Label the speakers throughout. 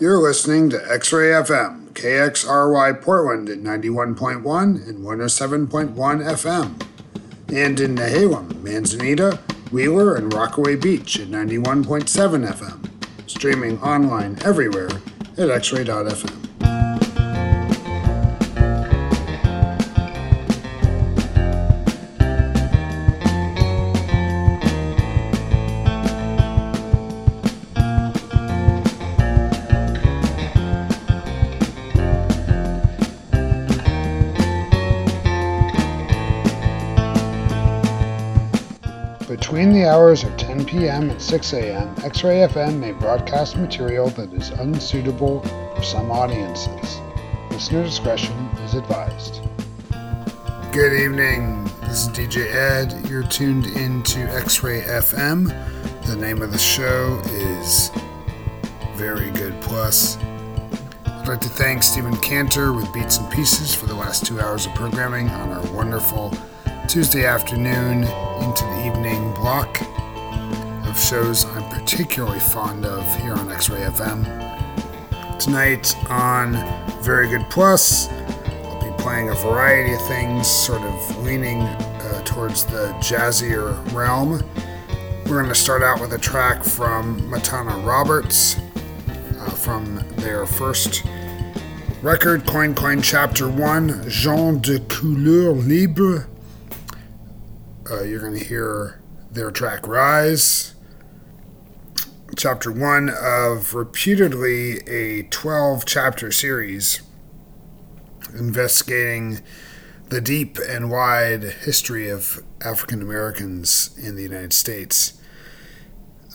Speaker 1: You're listening to X Ray FM, KXRY Portland at 91.1 and 107.1 FM, and in Nehalem, Manzanita, Wheeler, and Rockaway Beach at 91.7 FM, streaming online everywhere at xray.fm. hours of 10 p.m. and 6 a.m., X Ray FM may broadcast material that is unsuitable for some audiences. Listener discretion is advised. Good evening. This is DJ Ed. You're tuned into X Ray FM. The name of the show is Very Good Plus. I'd like to thank Stephen Cantor with Beats and Pieces for the last two hours of programming on our wonderful Tuesday afternoon into the evening block of shows I'm particularly fond of here on X Ray FM. Tonight on Very Good Plus, I'll be playing a variety of things, sort of leaning uh, towards the jazzier realm. We're going to start out with a track from Matana Roberts uh, from their first record, Coin Coin Chapter 1, Gens de Couleur Libres. Uh, you're going to hear their track Rise, chapter one of reputedly a 12 chapter series investigating the deep and wide history of African Americans in the United States.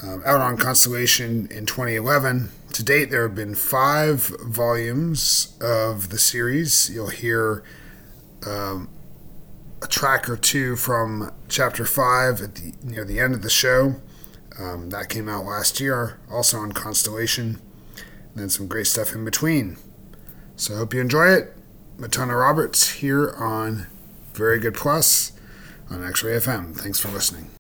Speaker 1: Um, out on Constellation in 2011. To date, there have been five volumes of the series. You'll hear um, a track or two from chapter five at the near the end of the show. Um, that came out last year, also on Constellation. And then some great stuff in between. So I hope you enjoy it. Matana Roberts here on Very Good Plus on X Ray FM. Thanks for listening.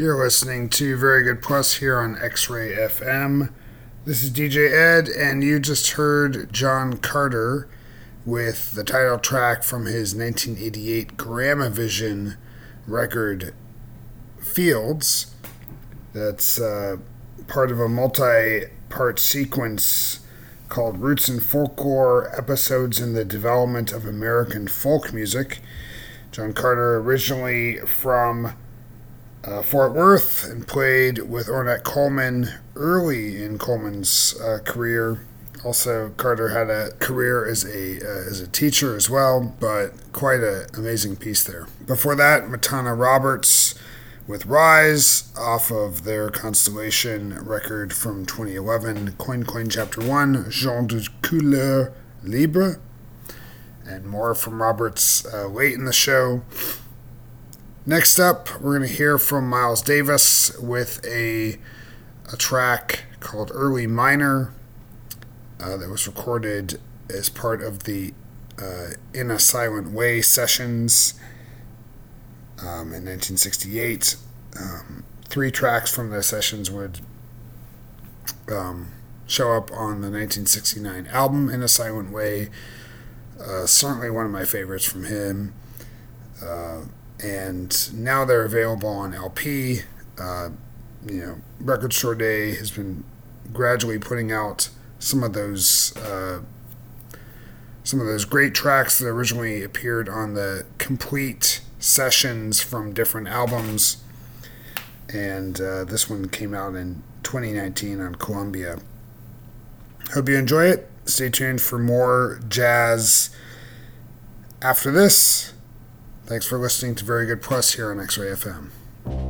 Speaker 1: You're listening to Very Good Plus here on X Ray FM. This is DJ Ed, and you just heard John Carter with the title track from his 1988 Gramavision record Fields. That's uh, part of a multi part sequence called Roots and Folklore Episodes in the Development of American Folk Music. John Carter, originally from uh, Fort Worth, and played with Ornette Coleman early in Coleman's uh, career. Also, Carter had a career as a uh, as a teacher as well, but quite an amazing piece there. Before that, Matana Roberts with Rise off of their Constellation record from 2011, Coin Coin Chapter 1, Gens de Couleur Libres, and more from Roberts uh, late in the show. Next up, we're going to hear from Miles Davis with a, a track called Early Minor uh, that was recorded as part of the uh, In a Silent Way sessions um, in 1968. Um, three tracks from the sessions would um, show up on the 1969 album In a Silent Way. Uh, certainly one of my favorites from him. And now they're available on LP. Uh, you know, Record Store Day has been gradually putting out some of those uh, some of those great tracks that originally appeared on the complete sessions from different albums, and uh, this one came out in 2019 on Columbia. Hope you enjoy it. Stay tuned for more jazz after this. Thanks for listening to Very Good Plus here on X Ray FM.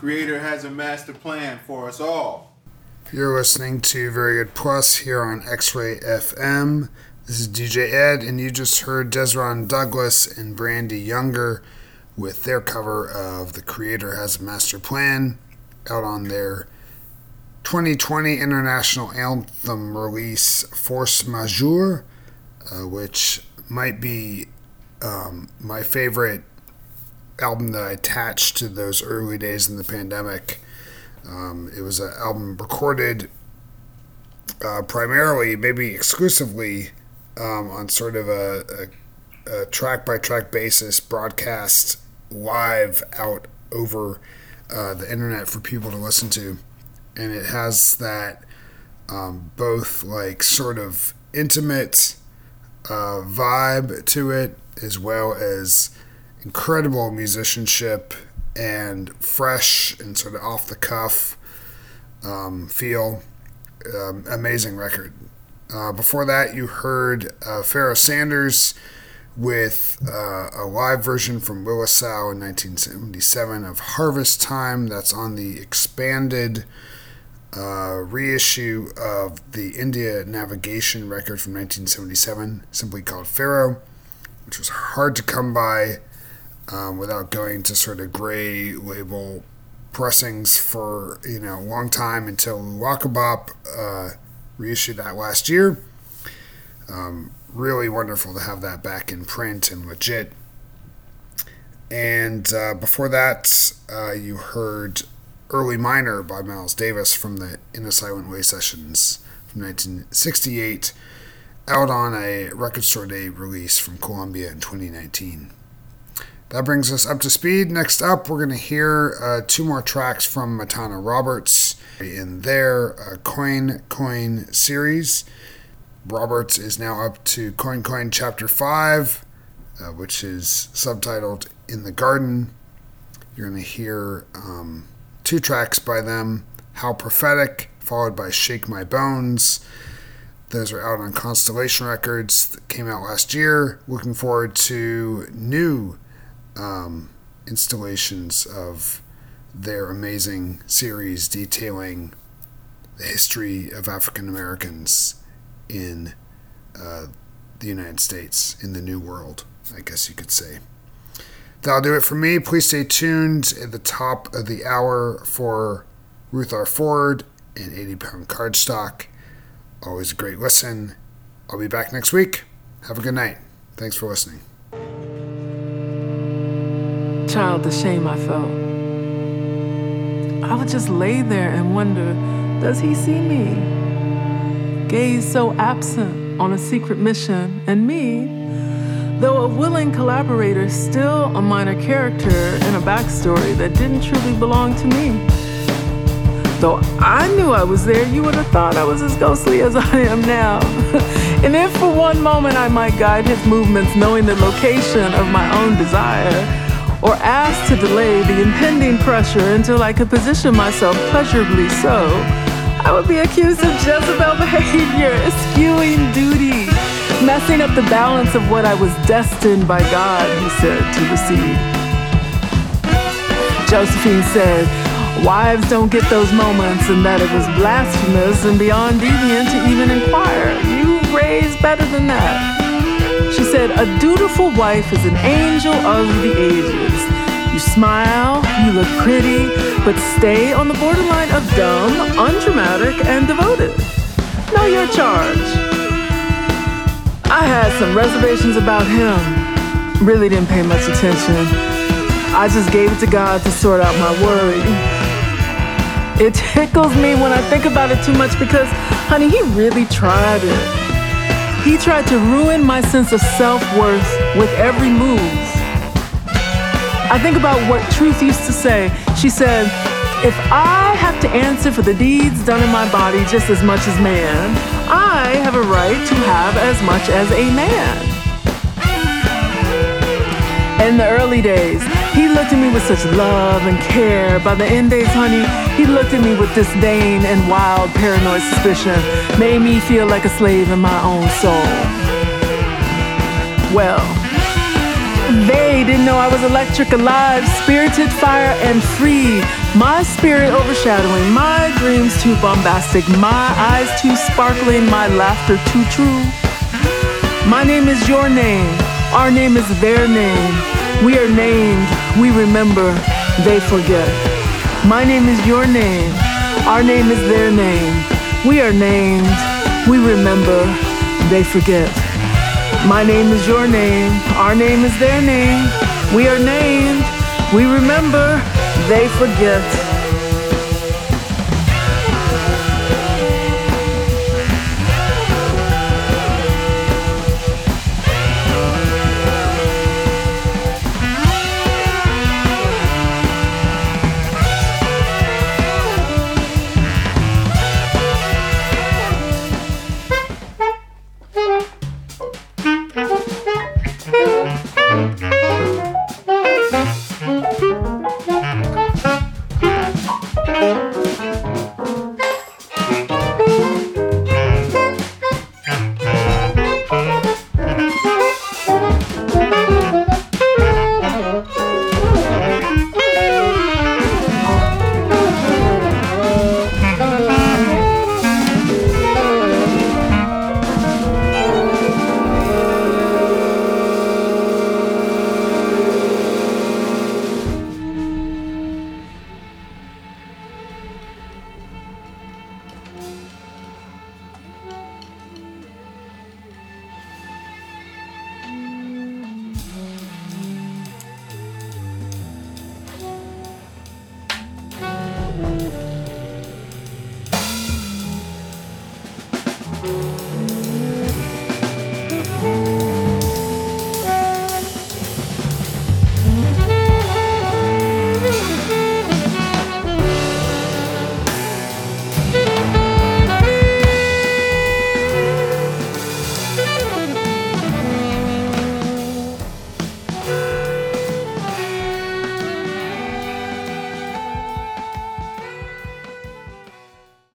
Speaker 2: Creator has a master plan for us all.
Speaker 1: You're listening to Very Good Plus here on X Ray FM. This is DJ Ed, and you just heard Dezron Douglas and Brandee Younger with their cover of The Creator Has a Master Plan out on their 2020 international anthem release Force Majeure, uh, which might be um, my favorite album that I attached to those early days in the pandemic. Um, it was an album recorded uh, primarily, maybe exclusively, um, on sort of a, a track by track basis, broadcast live out over uh, the internet for people to listen to. And it has that um, both like sort of intimate uh, vibe to it, as well as incredible musicianship and fresh and sort of off the cuff um, feel. Um, amazing record. Uh, before that, you heard uh, Pharoah Sanders with uh, a live version from Willisau in 1977 of Harvest Time. That's on the expanded uh, reissue of the India Navigation record from 1977, simply called Pharoah, which was hard to come by um, without going to sort of gray label pressings for you know a long time until Luaka Bop uh, reissued that last year. Um, really wonderful to have that back in print and legit. And uh, before that, uh, you heard Early Minor by Miles Davis from the In a Silent Way sessions from 1968, out on a Record Store Day release from Columbia in 2019. That brings us up to speed. Next up, we're going to hear uh, two more tracks from Matana Roberts in their uh, Coin Coin series. Roberts is now up to Coin Coin Chapter 5, uh, which is subtitled In the Garden. You're going to hear um, two tracks by them How Prophetic, followed by Shake My Bones. Those are out on Constellation Records, that came out last year. Looking forward to new um, installations of their amazing series detailing the history of African Americans in uh, the United States, in the New World, I guess you could say. That'll do it for me. Please stay tuned at the top of the hour for Ruth R. Ford and 80 pound cardstock. Always a great listen. I'll be back next week. Have a good night. Thanks for listening.
Speaker 3: Child, the shame I felt. I would just lay there and wonder does he see me? Gaze so absent on a secret mission, and me, though a willing collaborator, still a minor character in a backstory that didn't truly belong to me. Though I knew I was there, you would have thought I was as ghostly as I am now. and if for one moment I might guide his movements, knowing the location of my own desire, or asked to delay the impending pressure until I could position myself pleasurably so, I would be accused of Jezebel behavior, eschewing duty, messing up the balance of what I was destined by God, he said, to receive. Josephine said, Wives don't get those moments, and that it was blasphemous and beyond deviant to even inquire. You raised better than that. She said, A dutiful wife is an angel of the ages. You smile, you look pretty, but stay on the borderline of dumb, undramatic, and devoted. Know your charge. I had some reservations about him. Really didn't pay much attention. I just gave it to God to sort out my worry. It tickles me when I think about it too much because, honey, he really tried it. He tried to ruin my sense of self worth with every move. I think about what Truth used to say. She said, If I have to answer for the deeds done in my body just as much as man, I have a right to have as much as a man. In the early days, he looked at me with such love and care. By the end days, honey, he looked at me with disdain and wild, paranoid suspicion. Made me feel like a slave in my own soul. Well, they didn't know I was electric, alive, spirited, fire, and free My spirit overshadowing, my dreams too bombastic, my eyes too sparkling, my laughter too true. My name is your name, our name is their name. We are named, we remember, they forget. My name is your name, our name is their name. We are named, we remember, they forget. My name is your name, our name is their name. We are named, we remember, they forget.